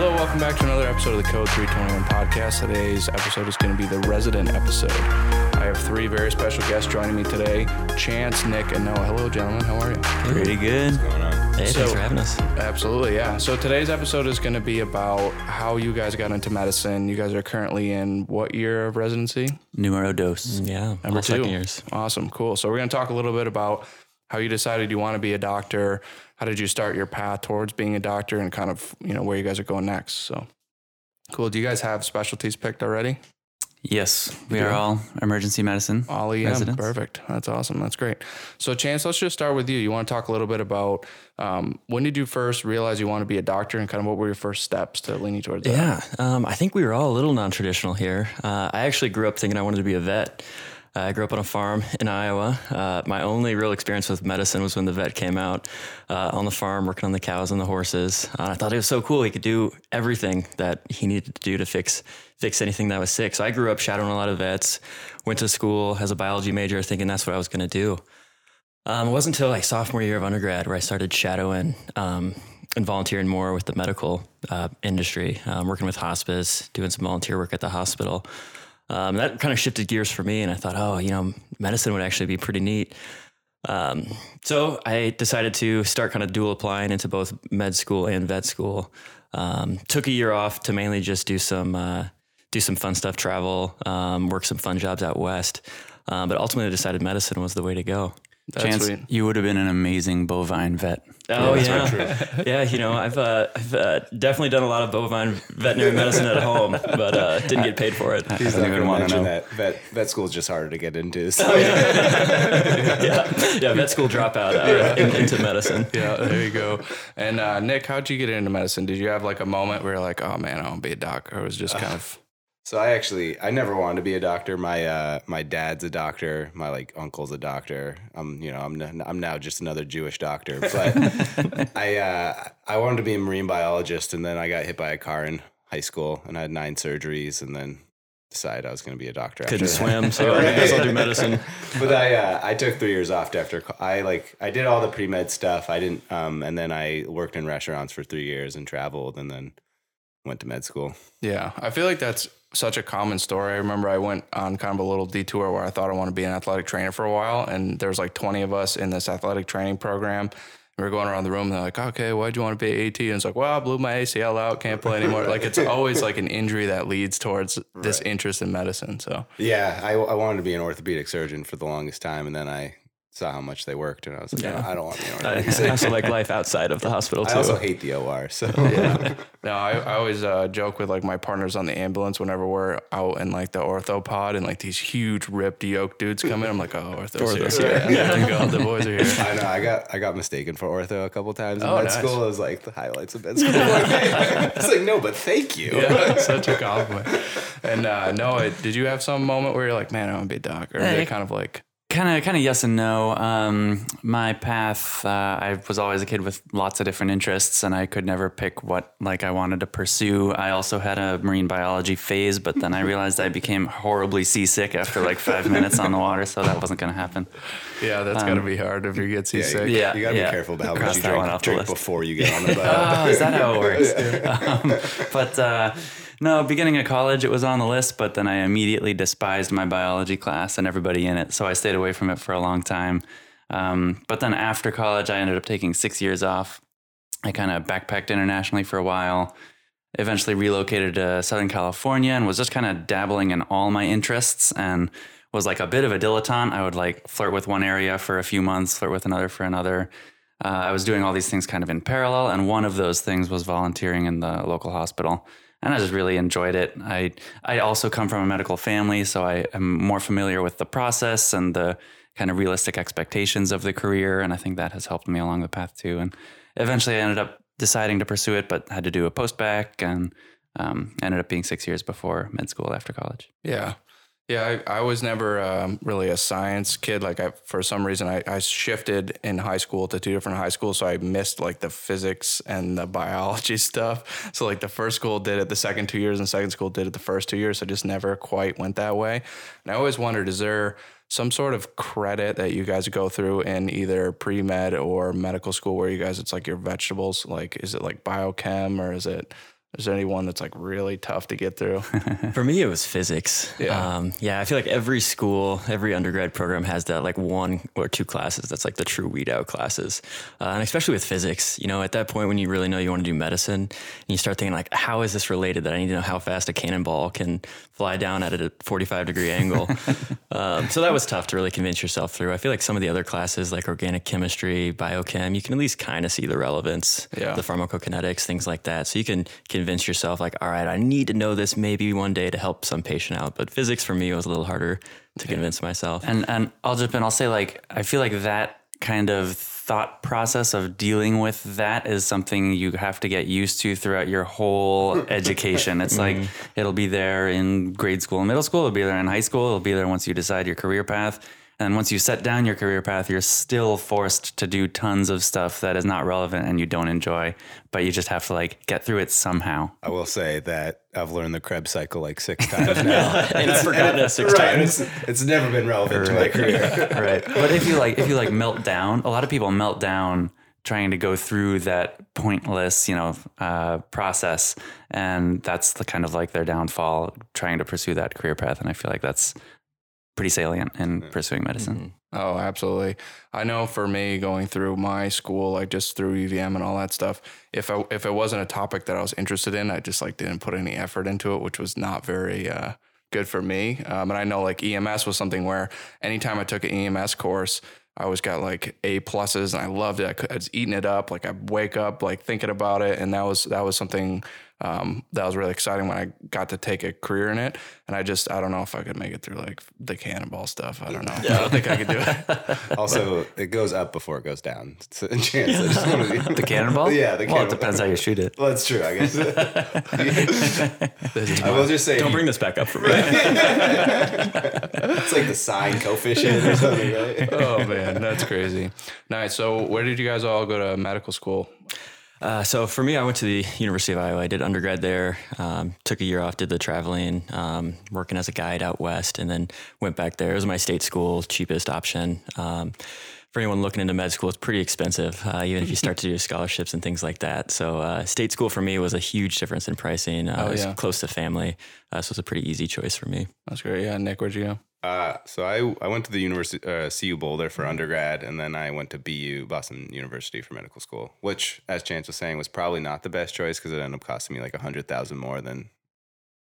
Hello, welcome back to another episode of the Code 321 podcast. Today's episode is going to be the resident episode. I have three very special guests joining me today Chance, Nick, and Noah. Hello, gentlemen. How are you? Pretty good. Hey, So- thanks for having us. Absolutely, yeah. So today's episode is going to be about how you guys got into medicine. You guys are currently in what year of residency? Numero dos. Yeah, Number two. second years. Awesome, cool. So we're going to talk a little bit about how you decided you want to be a doctor. How did you start your path towards being a doctor, and kind of you know where you guys are going next. So cool. Do you guys have specialties picked already? Yes, we are all emergency medicine. All EM. Residents. Perfect. That's awesome. That's great. So, Chance, let's just start with you. You want to talk a little bit about um, when did you first realize you want to be a doctor, and kind of what were your first steps to leaning towards that? Yeah, um, I think we were all a little non-traditional here. Uh, I actually grew up thinking I wanted to be a vet. I grew up on a farm in Iowa. Uh, my only real experience with medicine was when the vet came out uh, on the farm, working on the cows and the horses. Uh, I thought it was so cool. He could do everything that he needed to do to fix fix anything that was sick. So I grew up shadowing a lot of vets. Went to school as a biology major, thinking that's what I was going to do. Um, it wasn't until like sophomore year of undergrad where I started shadowing um, and volunteering more with the medical uh, industry, um, working with hospice, doing some volunteer work at the hospital. Um, that kind of shifted gears for me, and I thought, oh, you know, medicine would actually be pretty neat. Um, so I decided to start kind of dual applying into both med school and vet school. Um, took a year off to mainly just do some uh, do some fun stuff, travel, um, work some fun jobs out west. Um, but ultimately, I decided medicine was the way to go. That's Chance, sweet. you would have been an amazing bovine vet. Oh yeah, yeah. You know, I've uh, I've uh, definitely done a lot of bovine veterinary medicine at home, but uh, didn't get paid for it. He's don't not even wanna know. that vet vet school is just harder to get into. So yeah, yeah. Vet school dropout uh, in, into medicine. Yeah, there you go. And uh, Nick, how'd you get into medicine? Did you have like a moment where you're like, oh man, I want to be a doctor? Or was it just kind of, so I actually I never wanted to be a doctor. My uh my dad's a doctor. My like uncle's a doctor. I'm you know I'm n- I'm now just another Jewish doctor. But I uh I wanted to be a marine biologist, and then I got hit by a car in high school, and I had nine surgeries, and then decided I was going to be a doctor. after Couldn't that. swim, so I guess I'll do medicine. but I uh, I took three years off after I like I did all the pre med stuff. I didn't um and then I worked in restaurants for three years and traveled and then went to med school. yeah. I feel like that's such a common story. I remember I went on kind of a little detour where I thought I want to be an athletic trainer for a while. And there was like 20 of us in this athletic training program. We were going around the room and they're like, okay, why'd you want to be AT? And it's like, well, I blew my ACL out, can't play anymore. like it's always like an injury that leads towards this interest in medicine. So Yeah, I, I wanted to be an orthopedic surgeon for the longest time, and then I saw how much they worked, and I was like, Yeah. "No, I don't want to be an I, orthopedic I also like life outside of the hospital too. I also hate the OR. So yeah. No, I, I always uh, joke with like my partners on the ambulance whenever we're out in like the ortho pod and like these huge ripped yoke dudes come in. I'm like, oh, ortho's, Ortho's here. here. Yeah, thank God the boys are here. I know I got I got mistaken for ortho a couple times in Oh, med nice. school. It was like the highlights of med school. it's like no, but thank you. Yeah, such a compliment. And uh, Noah, did you have some moment where you're like, man, I want to be a doc? Or is Hey. kind of like, Kind of, kind of yes and no. Um, my path, uh, I was always a kid with lots of different interests, and I could never pick what like I wanted to pursue. I also had a marine biology phase, but then I realized I became horribly seasick after like five minutes on the water, so that wasn't going to happen. yeah, that's got to be hard if you get seasick. you, Yeah, you gotta yeah. be careful about how Cross much you that one drink, off the drink before you get on the boat. Oh, is that how it works? um, but uh, no, beginning of college, it was on the list, but then I immediately despised my biology class and everybody in it. So I stayed away from it for a long time. Um, but then after college, I ended up taking six years off. I kind of backpacked internationally for a while, eventually relocated to Southern California and was just kind of dabbling in all my interests and was like a bit of a dilettante. I would like flirt with one area for a few months, flirt with another for another. Uh, I was doing all these things kind of in parallel, and one of those things was volunteering in the local hospital. And I just really enjoyed it. I I also come from a medical family, so I am more familiar with the process and the kind of realistic expectations of the career, and I think that has helped me along the path too. And eventually, I ended up deciding to pursue it, but had to do a post-bac, and um, ended up being six years before med school after college. Yeah. Yeah, I, I was never um, really a science kid. Like, I, for some reason, I, I shifted in high school to two different high schools, so I missed like the physics and the biology stuff. So, like, the first school did it the second two years, and second school did it the first two years. So, I just never quite went that way. And I always wondered, is there some sort of credit that you guys go through in either pre med or medical school where you guys it's like your vegetables? Like, is it like biochem or is it Is there any one that's like really tough to get through? For me, it was physics. Yeah. Um, yeah. I feel like every school, every undergrad program has that like one or two classes that's like the true weed out classes. Uh, and especially with physics, you know, at that point when you really know you want to do medicine and you start thinking like, how is this related that I need to know how fast a cannonball can fly down at a 45 degree angle. um, so that was tough to really convince yourself through. I feel like some of the other classes like organic chemistry, biochem, you can at least kind of see the relevance, Yeah. the pharmacokinetics, things like that. So you can convince yourself like, all right, I need to know this maybe one day to help some patient out. But physics for me was a little harder to convince myself. And and I'll jump in. I'll say like I feel like that kind of thought process of dealing with that is something you have to get used to throughout your whole education. It's mm. like it'll be there in grade school and middle school. It'll be there in high school. It'll be there once you decide your career path. And once you set down your career path, you're still forced to do tons of stuff that is not relevant and you don't enjoy, but you just have to like get through it somehow. I will say that I've learned the Krebs cycle like six times now. and I've forgotten it six right. times. It's, it's never been relevant to my career. right. But if you like, if you like melt down, a lot of people melt down trying to go through that pointless, you know, uh, process, and that's the kind of like their downfall, trying to pursue that career path. And I feel like that's pretty salient in pursuing medicine. Oh, absolutely. I know for me going through my school, like just through UVM and all that stuff, if I, if it wasn't a topic that I was interested in, I just like didn't put any effort into it, which was not very uh, good for me. Um, and I know like EMS was something where anytime I took an EMS course, I always got like A pluses and I loved it. I, could, I was eating it up. Like I wake up like thinking about it. And that was, that was something um, that was really exciting when I got to take a career in it. And I just, I don't know if I could make it through like the cannonball stuff. I don't know. I don't think I could do it. Also, it goes up before it goes down. It's a chance. I just want to be, The cannonball? Yeah, the Well, it depends how you shoot it. Well, that's true, I guess. I will just say, Don't bring this back up for me. it's like the sine coefficient or something, right? oh man, that's crazy. Nice. So, where did you guys all go to medical school? Uh, so for me, I went to the University of Iowa. I did undergrad there. Um, took a year off, did the traveling, um, working as a guide out west, and then went back there. It was my state school, cheapest option. Um, for anyone looking into med school, it's pretty expensive, uh, even if you start to do scholarships and things like that. So uh, state school for me was a huge difference in pricing. Uh, Oh, was yeah. close to family, uh, so it was a pretty easy choice for me. That's great. Yeah, Nick, where'd you go? Uh, so I, I went to the university, uh, CU Boulder for undergrad, and then I went to BU, Boston University for medical school, which, as Chance was saying, was probably not the best choice because it ended up costing me like a hundred thousand more than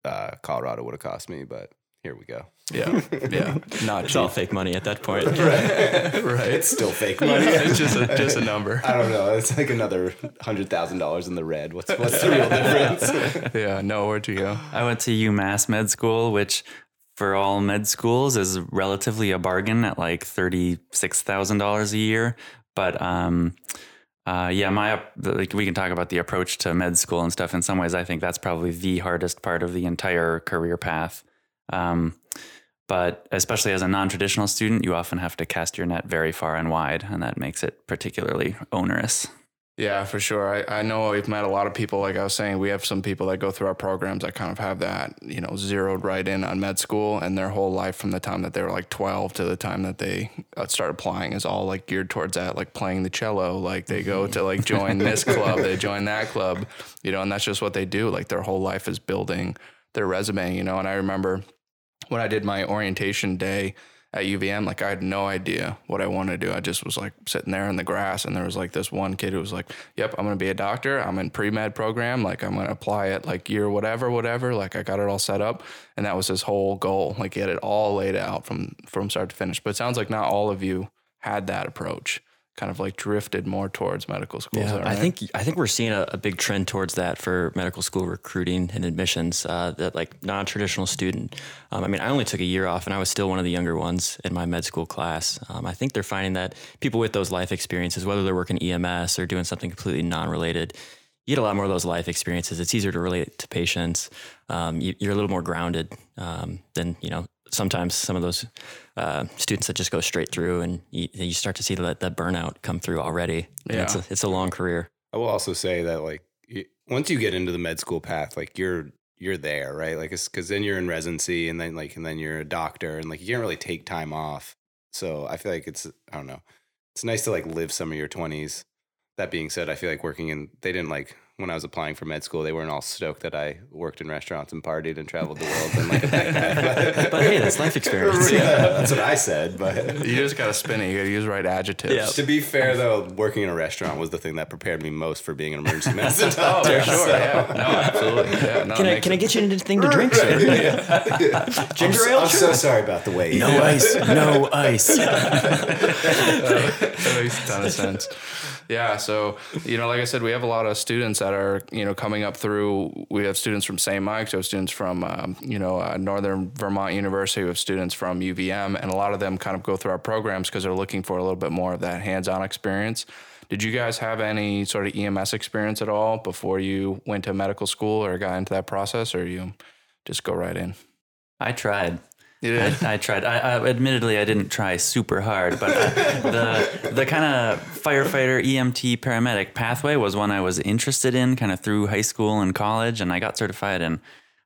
uh, Colorado would have cost me. But here we go. Yeah, yeah, not It's all fake money at that point. right. right. It's still fake money. It's just a just a number. I don't know. It's like another hundred thousand dollars in the red. What's what's the real difference? Yeah. No, where'd you go? I went to UMass Med School, which for all med schools is relatively a bargain at like $36,000 a year. But um, uh, yeah, my like we can talk about the approach to med school and stuff. In some ways, I think that's probably the hardest part of the entire career path. Um, but especially as a non-traditional student, you often have to cast your net very far and wide, and that makes it particularly onerous. Yeah, for sure. I, I know we've met a lot of people. Like I was saying, we have some people that go through our programs that kind of have that, you know, zeroed right in on med school, and their whole life from the time that they were like 12 to the time that they uh, start applying is all like geared towards that, like playing the cello. Like they go to like join this club, they join that club, you know, and that's just what they do. Like their whole life is building their resume, you know. And I remember when I did my orientation day at UVM, like I had no idea what I wanted to do. I just was like sitting there in the grass, and there was like this one kid who was like, "Yep, I'm gonna be a doctor. I'm in pre med program. Like I'm gonna apply it like year whatever, whatever. Like I got it all set up, and that was his whole goal. Like he had it all laid out from from start to finish. But it sounds like not all of you had that approach. Kind of like drifted more towards medical school. Yeah, that I think I think we're seeing a, a big trend towards that for medical school recruiting and admissions. Uh, that like non-traditional student. Um, I mean, I only took a year off, and I was still one of the younger ones in my med school class. Um, I think they're finding that people with those life experiences, whether they're working EMS or doing something completely non-related, you get a lot more of those life experiences. It's easier to relate to patients. Um, you, you're a little more grounded um, than you know. Sometimes some of those uh, students that just go straight through, and you, you start to see that, that burnout come through already. And It's Yeah. a, it's a long career. I will also say that like once you get into the med school path, like you're you're there, right? Like it's because then you're in residency, and then like and then you're a doctor, and like you can't really take time off. So I feel like it's I don't know. It's nice to like live some of your twenties. That being said, I feel like working in they didn't like when I was applying for med school, they weren't all stoked that I worked in restaurants and partied and traveled the world in like a backpack. But hey, that's life experience. yeah, that's what I said. But You just got to spin it. You got to use the right adjectives. Yeah. to be fair, though, working in a restaurant was the thing that prepared me most for being an emergency medicine Oh, doctor. for sure. Yeah. No, absolutely. Yeah. No, Can I makes can I get you anything to drink, sir? I'm, Ginger so, ale? I'm so sorry about the wait. No ice. No ice. that makes a ton of sense. Yeah, so you know, like I said, we have a lot of students that are you know coming up through. We have students from St. Mike's, we have students from um, you know uh, Northern Vermont University, we have students from UVM, and a lot of them kind of go through our programs because they're looking for a little bit more of that hands-on experience. Did you guys have any sort of EMS experience at all before you went to medical school or got into that process, or you just go right in? I tried. I, I tried. I, I admittedly I didn't try super hard, but I, the the kind of firefighter, EMT, paramedic pathway was one I was interested in, kind of through high school and college, and I got certified in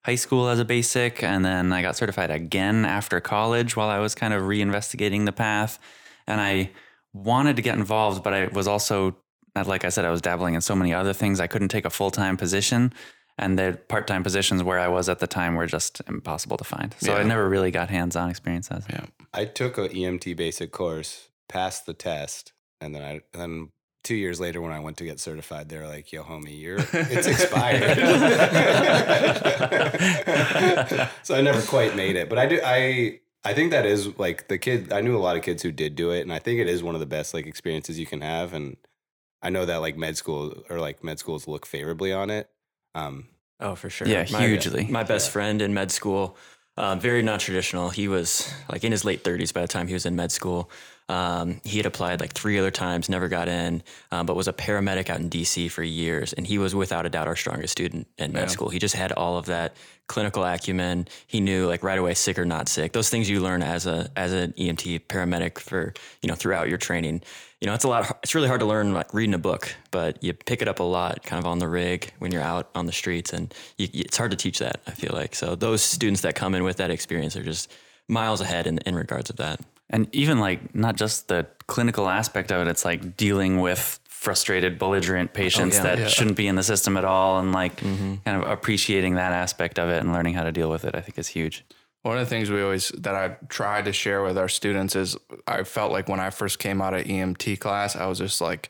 high school as a basic, and then I got certified again after college while I was kind of reinvestigating the path, and I wanted to get involved, but I was also like I said, I was dabbling in so many other things. I couldn't take a full time position and the part-time positions where I was at the time were just impossible to find. So I never really got hands-on experience as Yeah. I took a EMT basic course, passed the test, and then I then two years later when I went to get certified, they were like, "Yo, homie, you're it's expired." so I never quite made it, but I do. I I think that is like the kid. I knew a lot of kids who did do it, and I think it is one of the best like experiences you can have. And I know that like med school or like med schools look favorably on it. Um, Oh, for sure. Yeah, My- hugely. My best friend in med school, uh, very non-traditional. He was like in his late 30s by the time he was in med school. Um, he had applied like three other times, never got in, um, but was a paramedic out in DC for years. And he was without a doubt our strongest student in med Yeah. school. He just had all of that clinical acumen. He knew like right away, sick or not sick. Those things you learn as a as an EMT paramedic for you know throughout your training. You know, it's a lot. It's really hard to learn like reading a book, but you pick it up a lot kind of on the rig when you're out on the streets, and you, it's hard to teach that. I feel like so those students that come in with that experience are just miles ahead in, in regards of that. And even like not just the clinical aspect of it, it's like dealing with frustrated, belligerent patients yeah. that Yeah. shouldn't be in the system at all and like mm-hmm. kind of appreciating that aspect of it and learning how to deal with it, I think is huge. One of the things we always that I tried to share with our students is I felt like when I first came out of EMT class, I was just like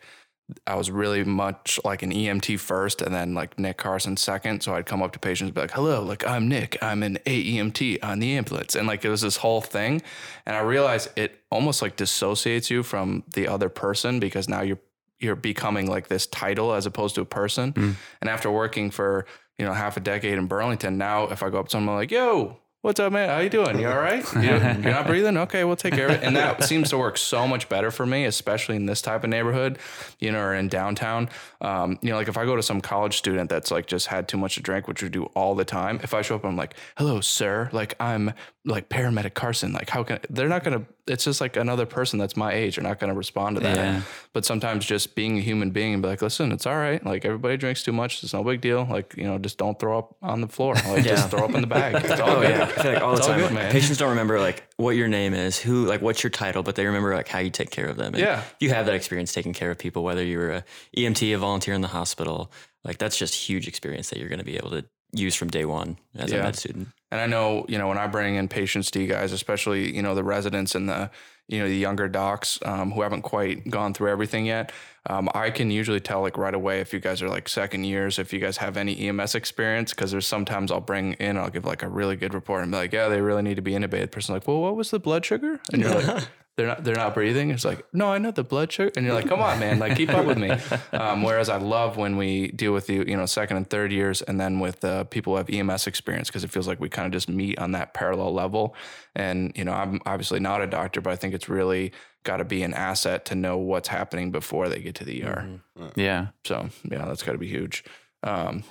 I was really much like an EMT first and then like Nick Carson second. So I'd come up to patients and be like, hello, like I'm Nick. I'm an AEMT on the ambulance. And like it was this whole thing. And I realized it almost like dissociates you from the other person because now you're you're becoming like this title as opposed to a person. Mm. And after working for, you know, half a decade in Burlington, now if I go up to someone I'm like, yo, what's up, man? How you doing? You all right? You, you're not breathing? Okay, we'll take care of it. And that seems to work so much better for me, especially in this type of neighborhood, you know, or in downtown. Um, you know, like if I go to some college student that's like just had too much to drink, which we do all the time, if I show up, I'm like, hello, sir. Like I'm like paramedic Carson. Like how can they're not gonna it's just like another person that's my age. They're not gonna respond to that. Yeah. But sometimes just being a human being and be like, listen, it's all right. Like everybody drinks too much. It's no big deal. Like, you know, just don't throw up on the floor. Like Yeah. just throw up in the bag. It's all Oh good. yeah, I feel like all the It's all time. good, like, man. Patients don't remember like what your name is, who, like what's your title, but they remember like how you take care of them. And Yeah. you have that experience taking care of people, whether you were a EMT, a volunteer in the hospital. Like that's just huge experience that you're going to be able to use from day one as a med student. And I know, you know, when I bring in patients to you guys, especially, you know, the residents and the, you know, the younger docs um, who haven't quite gone through everything yet, um, I can usually tell like right away if you guys are like second years, if you guys have any EMS experience, because there's sometimes I'll bring in, I'll give like a really good report and be like, yeah, they really need to be intubated. Person's like, well, what was the blood sugar? And you're like, they're not they're not breathing. It's like, no, I know the blood sugar, and you're like, come on, man, like keep up with me. Um, whereas I love when we deal with you, you know, second and third years, and then with uh, people who have EMS experience, because it feels like we kind of just meet on that parallel level. And you know, I'm obviously not a doctor, but I think it's really got to be an asset to know what's happening before they get to the ER. Yeah. So yeah, that's got to be huge. Um,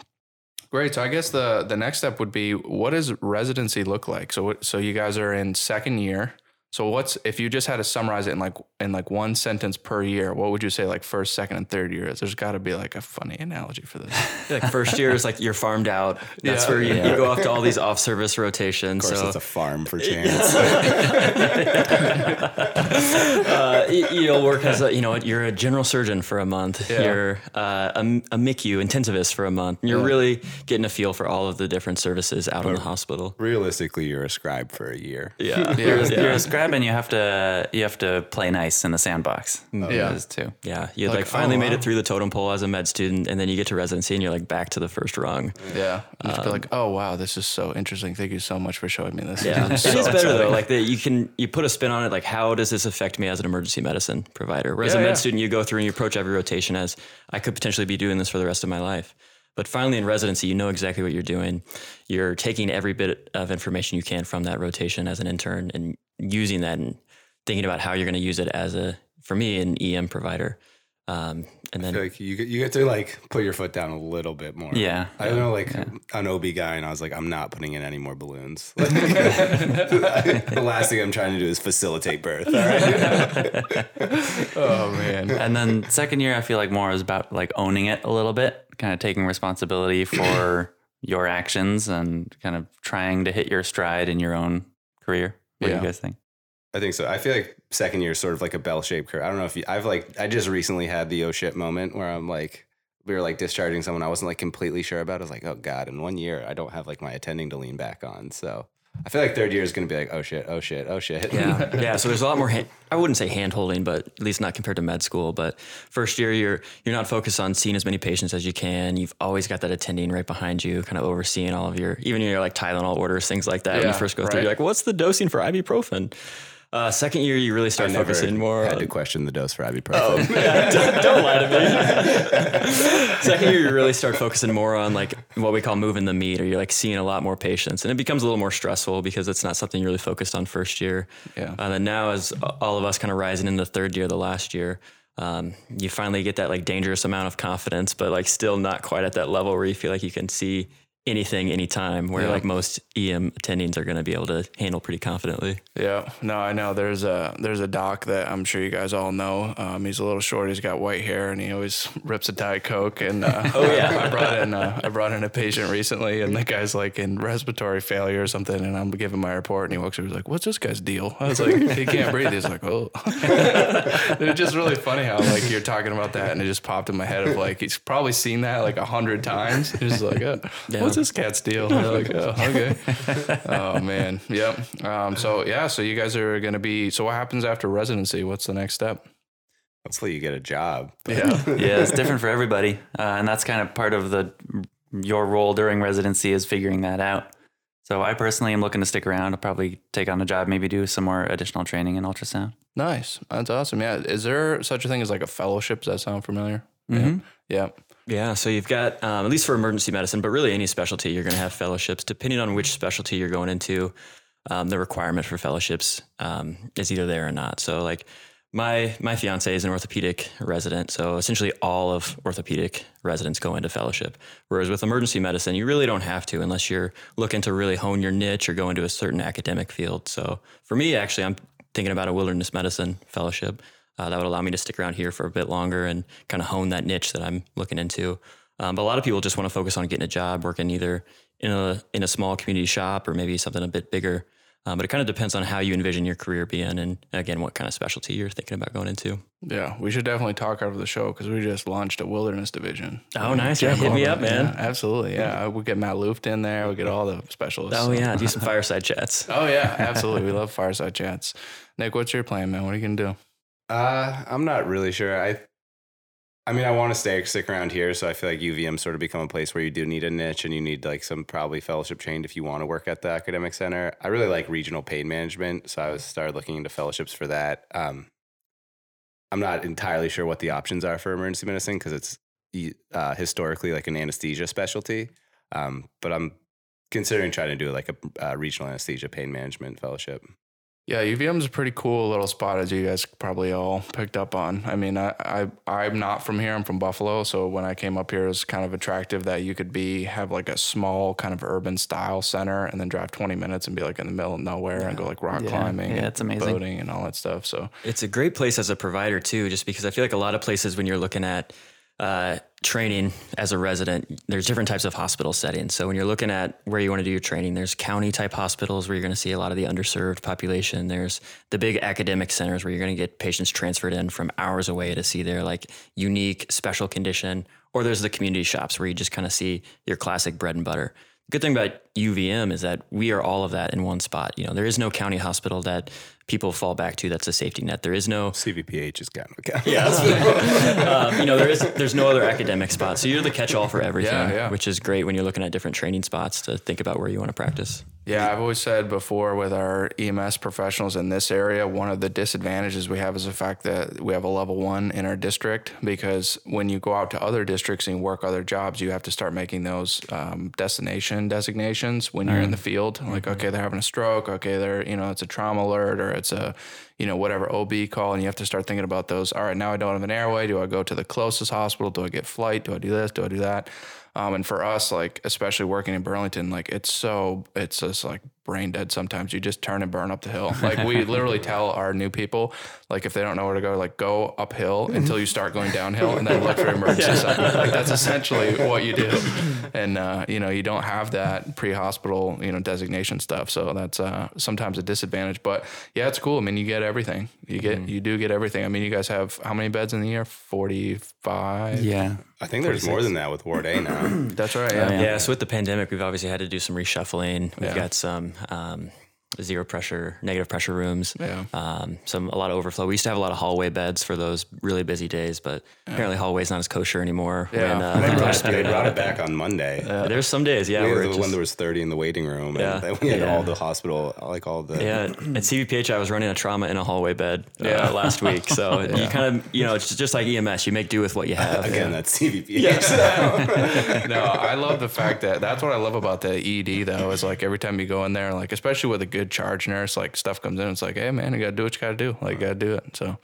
great. So I guess the the next step would be what does residency look like? So so you guys are in second year. So what's if you just had to summarize it in like in like one sentence per year? What would you say like first, second, and third year is? There's got to be like a funny analogy for this. Like first year is like you're farmed out. That's Yeah. where you, you go off to all these off service rotations. of course, so it's a farm for chance. uh, you, year you'll work as a, you know, you're a general surgeon for a month. Yeah. You're uh, a, a MICU intensivist for a month. And you're really getting a feel for all of the different services out in the hospital. Realistically, you're a scribe for a year. Yeah. You're, you're a scribe and you have to you have to play nice in the sandbox. Mm. Yeah. It is too. Yeah. You Like, like, finally oh, made wow. it through the totem pole as a med student, and then you get to residency and you're like back to the first rung. Yeah. You just be um, like, oh wow, this is so interesting. Thank you so much for showing me this. Yeah, This it is so better though. Like that, you can you put a spin on it. Like, how does this affect me as an emergency medicine provider? Whereas Yeah, a med yeah. student, you go through and you approach every rotation as I could potentially be doing this for the rest of my life. But finally, in residency, you know exactly what you're doing. You're taking every bit of information you can from that rotation as an intern and using that and thinking about how you're going to use it as a, for me, an EM provider. Um, and then like you get, you get to like put your foot down a little bit more. Yeah. I know like an OB guy, and I was like, I'm not putting in any more balloons. the last thing I'm trying to do is facilitate birth. All right. oh man. And then second year, I feel like more is about like owning it a little bit, kind of taking responsibility for your actions and kind of trying to hit your stride in your own career. What do you guys think? I think so. I feel like second year is sort of like a bell shaped curve. I don't know if you, I've like, I just recently had the oh shit moment where I'm like, we were like discharging someone I wasn't like completely sure about. I was like, oh God, in one year, I don't have like my attending to lean back on. So I feel like third year is going to be like, oh shit, oh shit, oh shit. Yeah, yeah. So there's a lot more. Hand, I wouldn't say hand holding, but at least not compared to med school. But first year, you're you're not focused on seeing as many patients as you can. You've always got that attending right behind you, kind of overseeing all of your, even your like Tylenol orders, things like that. when you first go through, you're like, what's the dosing for ibuprofen? Uh, second year, you really start focusing more. Had on, to question the dose for ibuprofen. don't, don't lie to me. Second year, you really start focusing more on like what we call moving the meat, or you're like seeing a lot more patients, and it becomes a little more stressful because it's not something you're really focused on first year. Yeah. And then now, as all of us kind of rising into third year, the last year, um, you finally get that like dangerous amount of confidence, but like still not quite at that level where you feel like you can see anything anytime where Yeah. like most EM attendings are going to be able to handle pretty confidently. Yeah, no, I know. There's a there's a doc that I'm sure you guys all know. Um, he's a little short. He's got white hair, and he always rips a diet coke. And uh, oh yeah. I brought in uh, I brought in a patient recently, and the guy's like in respiratory failure or something. And I'm giving my report, and he walks over. He's like, "What's this guy's deal?" I was like, "He can't breathe." He's like, "Oh." it's just really funny how like you're talking about that, and it just popped in my head of like he's probably seen that like a hundred times. He's like, oh, Yeah. "What's this cat's deal?" And they're like, "Oh, okay." oh man, yep. Um, so yeah, so you guys are gonna be. So what happens after residency? What's the next step? Hopefully you get a job. Yeah, yeah, it's different for everybody, uh, and that's kind of part of the your role during residency is figuring that out. So I personally am looking to stick around. I'll probably take on a job, maybe do some more additional training in ultrasound. nice. That's awesome. Yeah, is there such a thing as like a fellowship? Does that sound familiar? Mhm. Yeah. Yeah, so you've got um, at least for emergency medicine, but really any specialty, you're going to have fellowships. Depending on which specialty you're going into, um, the requirement for fellowships um, is either there or not. So, like my my fiance is an orthopedic resident, so essentially all of orthopedic residents go into fellowship. Whereas with emergency medicine, you really don't have to unless you're looking to really hone your niche or go into a certain academic field. So for me, actually, I'm thinking about a wilderness medicine fellowship uh, that would allow me to stick around here for a bit longer and kind of hone that niche that I'm looking into. Um, but a lot of people just want to focus on getting a job, working either in a in a small community shop or maybe something a bit bigger. Um, but it kind of depends on how you envision your career being, and again, what kind of specialty you're thinking about going into. Yeah, we should definitely talk after the show because we just launched a wilderness division. Oh, nice! Yeah, hit me up, man. Yeah, absolutely. Yeah, we get Matt Luft in there. We get all the specialists. Oh yeah, do some fireside chats. Oh yeah, absolutely. We love fireside chats. Nick, what's your plan, man? What are you gonna do? Uh, I'm not really sure. I, I mean, I want to stay stick around here, so I feel like UVM sort of become a place where you do need a niche and you need like some probably fellowship trained if you want to work at the academic center. I really like regional pain management, so I was started looking into fellowships for that. Um, I'm not entirely sure what the options are for emergency medicine because it's uh, historically like an anesthesia specialty, um, but I'm considering trying to do like a uh, regional anesthesia pain management fellowship. Yeah, UVM's a pretty cool little spot, as you guys probably all picked up on. I mean, I, I I'm not from here. I'm from Buffalo, so when I came up here, it was kind of attractive that you could be have like a small kind of urban style center, and then drive 20 minutes and be like in the middle of nowhere and go like rock Yeah. climbing, Yeah, and it's amazing. boating, and all that stuff. So It's a great place as a provider too, just because I feel like a lot of places when you're looking at uh, training as a resident, there's different types of hospital settings. So when you're looking at where you want to do your training, there's county type hospitals where you're going to see a lot of the underserved population. There's the big academic centers where you're going to get patients transferred in from hours away to see their like unique special condition. Or there's the community shops where you just kind of see your classic bread and butter. Good thing about UVM is that we are all of that in one spot. You know, there is no county hospital that people fall back to that's a safety net. There is no CVPH is got no county. yeah. um, you know, there is there's no other academic spot, so you're the catch-all for everything, Yeah, yeah. which is great when you're looking at different training spots to think about where you want to practice. Yeah, I've always said before with our EMS professionals in this area, one of the disadvantages we have is the fact that we have a level one in our district because when you go out to other districts and you work other jobs, you have to start making those um, destination designations when you're in the field. Like, okay, they're having a stroke. Okay, they're, you know, it's a trauma alert or it's a, you know, whatever OB call. And you have to start thinking about those. All right, now I don't have an airway. Do I go to the closest hospital? Do I get flight? Do I do this? Do I do that? Um, and for us, like especially working in Burlington, like it's so it's just like brain dead. Sometimes you just turn and burn up the hill. Like we literally tell our new people, like if they don't know where to go, like go uphill until you start going downhill, and then look for emergency. sign. Like that's essentially what you do. And uh, you know you don't have that pre-hospital you know designation stuff, so that's uh, sometimes a disadvantage. But yeah, it's cool. I mean, you get everything. You get you do get everything. I mean, you guys have how many beds in the year? Forty five. Yeah. I think there's more than that with Ward A now. That's right. Yeah. Yeah. So with the pandemic, we've obviously had to do some reshuffling. We've Yeah. got some um, zero pressure, negative pressure rooms. Yeah. Um, some a lot of overflow. We used to have a lot of hallway beds for those really busy days, but apparently hallway's not as kosher anymore. Yeah. When, They uh, they, brought it, they brought it back on Monday. There's some days, yeah, We where had it the one just- there was 30 in the waiting room, Yeah. and then we had Yeah. all the hospital, like all the. Yeah, at CVPH, I was running a trauma in a hallway bed uh, Yeah. last week. So you kind of, you know, it's just like EMS. You make do with what you have. Again, that's CVP. no, I love the fact that that's what I love about the ED though is like every time you go in there, like especially with a good charge nurse, like stuff comes in, it's like, hey man, you gotta do what you gotta do, like you gotta do it. So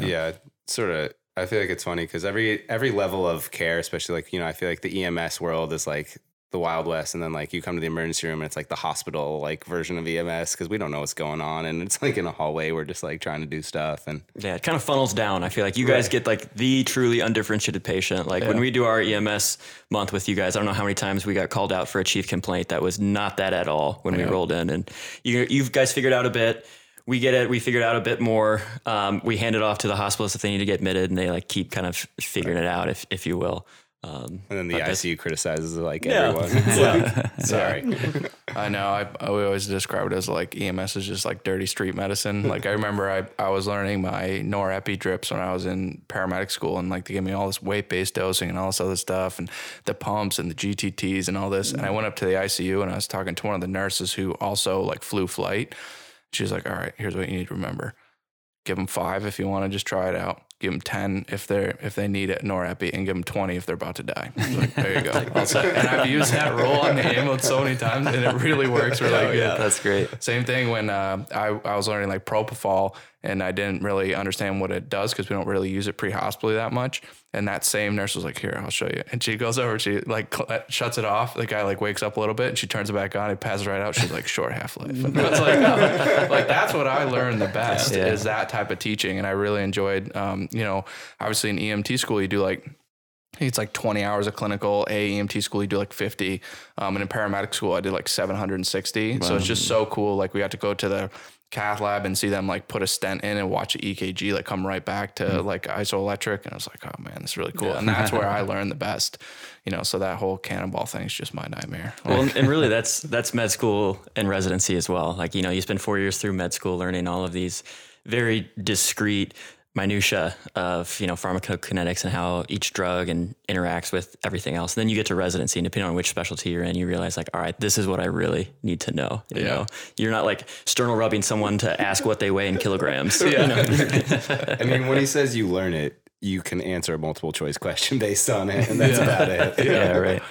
yeah, sort of. I feel like it's funny because every every level of care, especially like you know, I feel like the EMS world is like the Wild West, and then like you come to the emergency room and it's like the hospital like version of EMS because we don't know what's going on, and it's like in a hallway we're just like trying to do stuff, and Yeah, it kind of funnels down. I feel like you guys get like the truly undifferentiated patient. Like when we do our EMS month with you guys, I don't know how many times we got called out for a chief complaint that was not that at all when we rolled in. And you you guys figured out a bit. We get it. We figured out a bit more. Um, we hand it off to the hospitalists if they need to get admitted, and they like keep kind of figuring it out, if if you will. Um, and then the But that's- ICU criticizes like Yeah. everyone. It's like, sorry. I know I, I we always describe it as like EMS is just like dirty street medicine. Like I remember I, I was learning my norepi drips when I was in paramedic school and like they gave me all this weight based dosing and all this other stuff and the pumps and the GTTs and all this. And I went up to the ICU and I was talking to one of the nurses who also like flew flight. She was like, all right, here's what you need to remember. Give them five if you want to just try it out. Give them ten if they're if they need it norepi, and give them twenty if they're about to die. Like, there you go. And I've used that rule on the ambulance so many times, and it really works really good. that's great. Same thing when uh, I, I was learning like propofol and I didn't really understand what it does because we don't really use it pre-hospitally that much. And that same nurse was like, "Here, I'll show you." And she goes over, she like cl- shuts it off. The guy like wakes up a little bit, and she turns it back on. He passes right out. She's like, "Short half life." Like, oh. like that's what I learned the best Yeah. is that type of teaching, and I really enjoyed. Um, you know, obviously in EMT school, you do like it's like 20 hours of clinical. AEMT school, you do like 50. Um, and in paramedic school, I did like 760. So it's just so cool. Like we got to go to the cath lab and see them like put a stent in and watch an EKG like come right back to like isoelectric. And I was like, oh man, this is really cool. And that's where I learned the best. You know, so that whole cannonball thing is just my nightmare. Well, and- and really, that's that's med school and residency as well. Like you know, you spend four years through med school learning all of these very discrete minutia of you know pharmacokinetics and how each drug and interacts with everything else. And then you get to residency, and depending on which specialty you're in, you realize like, all right, this is what I really need to know. You Yeah. know, you're not like sternal rubbing someone to ask what they weigh in kilograms. You know? I mean, when he says you learn it, you can answer a multiple choice question based on it, and that's about it. yeah, right.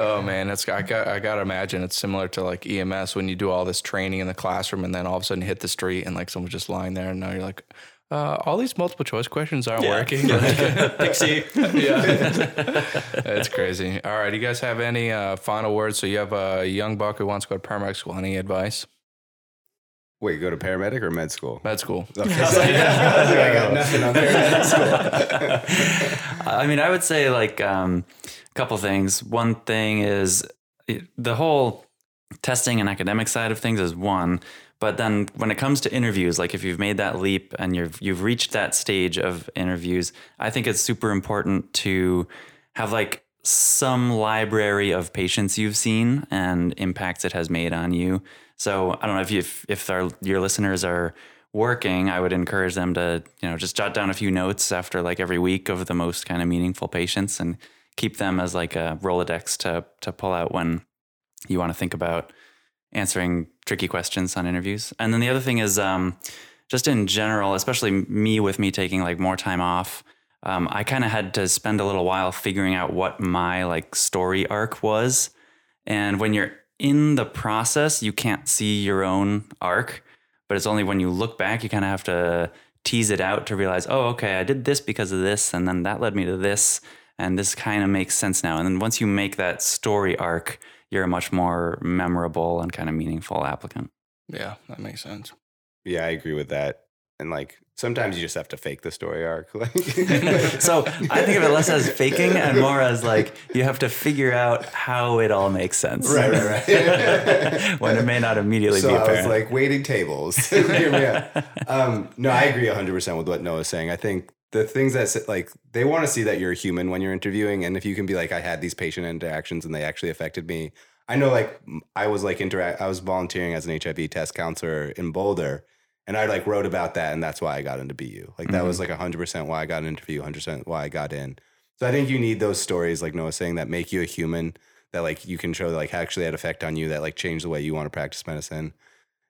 Oh man, it's I got I gotta imagine it's similar to like EMS when you do all this training in the classroom and then all of a sudden hit the street and like someone's just lying there and now you're like, uh, all these multiple choice questions aren't working. Pixie. yeah, it's crazy. All right, Do you guys have any uh, final words? So you have a young buck who wants to go to paramedic school. Any advice? Wait, go to paramedic or med school? Med school. Okay. I got nothing on paramedic school. I mean, I would say like um, a couple things. One thing is the whole testing and academic side of things is one, but then when it comes to interviews, like if you've made that leap and you've you've reached that stage of interviews, I think it's super important to have like some library of patients you've seen and impacts it has made on you. So I don't know if you, if, if our, your listeners are working, I would encourage them to you know just jot down a few notes after like every week of the most kind of meaningful patients and keep them as like a Rolodex to to pull out when you want to think about answering tricky questions on interviews. And then the other thing is um, just in general, especially me with me taking like more time off. Um, I kind of had to spend a little while figuring out what my like story arc was. And when you're in the process, you can't see your own arc, but it's only when you look back, you kind of have to tease it out to realize, oh, okay, I did this because of this, and then that led me to this, and this kind of makes sense now. And then once you make that story arc, you're a much more memorable and kind of meaningful applicant. Yeah, that makes sense. Yeah, I agree with that. And like sometimes you just have to fake the story arc. so I think of it less as faking and more as like you have to figure out how it all makes sense. Right, right, right. when it may not immediately so be apparent. I was like waiting tables. Hear me out. Um, no, I agree 100% with what Noah's saying. I think the things that like they want to see that you're a human when you're interviewing and if you can be like i had these patient interactions and they actually affected me i know like i was like interact i was volunteering as an hiv test counselor in boulder and I like wrote about that, and that's why I got into BU. Like that mm-hmm. was like hundred percent why I got an interview, hundred percent why I got in. So I think you need those stories, like Noah saying, that make you a human, that like you can show like actually had effect on you, that like change the way you want to practice medicine.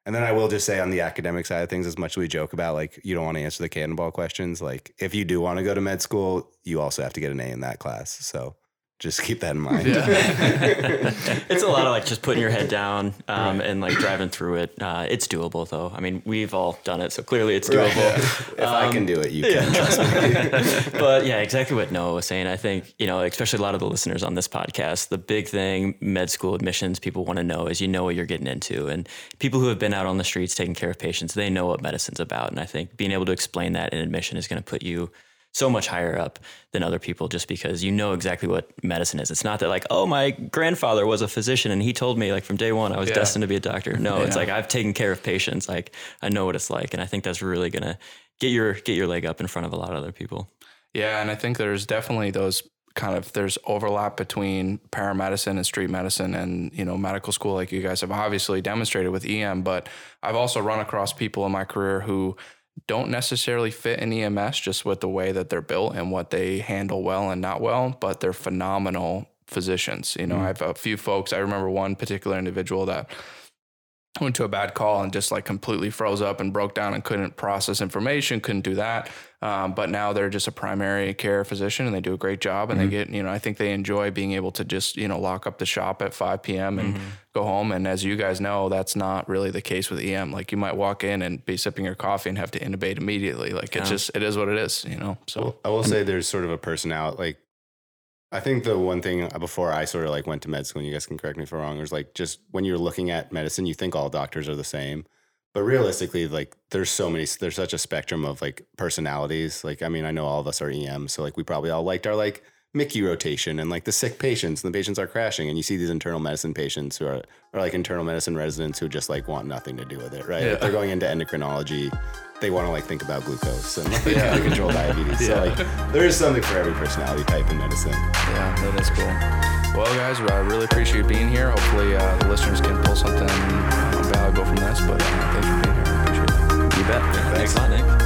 And then I will just say on the academic side of things, as much as we joke about like you don't want to answer the cannonball questions, like if you do want to go to med school, you also have to get an A in that class. So just keep that in mind. Yeah. it's a lot of like just putting your head down um, right. and like driving through it. Uh, it's doable though. I mean, we've all done it, so clearly it's doable. Right. If um, I can do it, you yeah. can. Trust me. but yeah, exactly what Noah was saying. I think you know, especially a lot of the listeners on this podcast, the big thing med school admissions people want to know is you know what you're getting into, and people who have been out on the streets taking care of patients, they know what medicine's about, and I think being able to explain that in admission is going to put you so much higher up than other people just because you know exactly what medicine is. It's not that like, oh, my grandfather was a physician and he told me like from day one I was yeah. destined to be a doctor. No, yeah. it's like I've taken care of patients. Like I know what it's like. And I think that's really gonna get your get your leg up in front of a lot of other people. Yeah, and I think there's definitely those kind of there's overlap between paramedicine and street medicine and you know medical school like you guys have obviously demonstrated with EM but I've also run across people in my career who don't necessarily fit in EMS just with the way that they're built and what they handle well and not well, but they're phenomenal physicians. You know, mm. I have a few folks. I remember one particular individual that went to a bad call and just like completely froze up and broke down and couldn't process information, couldn't do that. Um, but now they're just a primary care physician and they do a great job and mm-hmm. they get, you know, I think they enjoy being able to just, you know, lock up the shop at 5 p.m. and mm-hmm. go home. And as you guys know, that's not really the case with EM. Like you might walk in and be sipping your coffee and have to intubate immediately. Like it's yeah. just, it is what it is, you know? So well, I will say there's sort of a personality, like I think the one thing uh, before I sort of like went to med school, and you guys can correct me if I'm wrong, was like just when you're looking at medicine, you think all doctors are the same. But realistically, like there's so many, there's such a spectrum of like personalities. Like, I mean, I know all of us are EM, so like we probably all liked our like MICU rotation and like the sick patients and the patients are crashing. And you see these internal medicine patients who are, are like internal medicine residents who just like want nothing to do with it, right? Yeah. Like they're going into endocrinology they want to like think about glucose and like, yeah. control diabetes. Yeah. So like there is something for every personality type in medicine. Yeah, that is cool. Well, guys, I really appreciate you being here. Hopefully, uh, the listeners can pull something uh, valuable from this. But uh, thanks for being here. I appreciate it. You bet.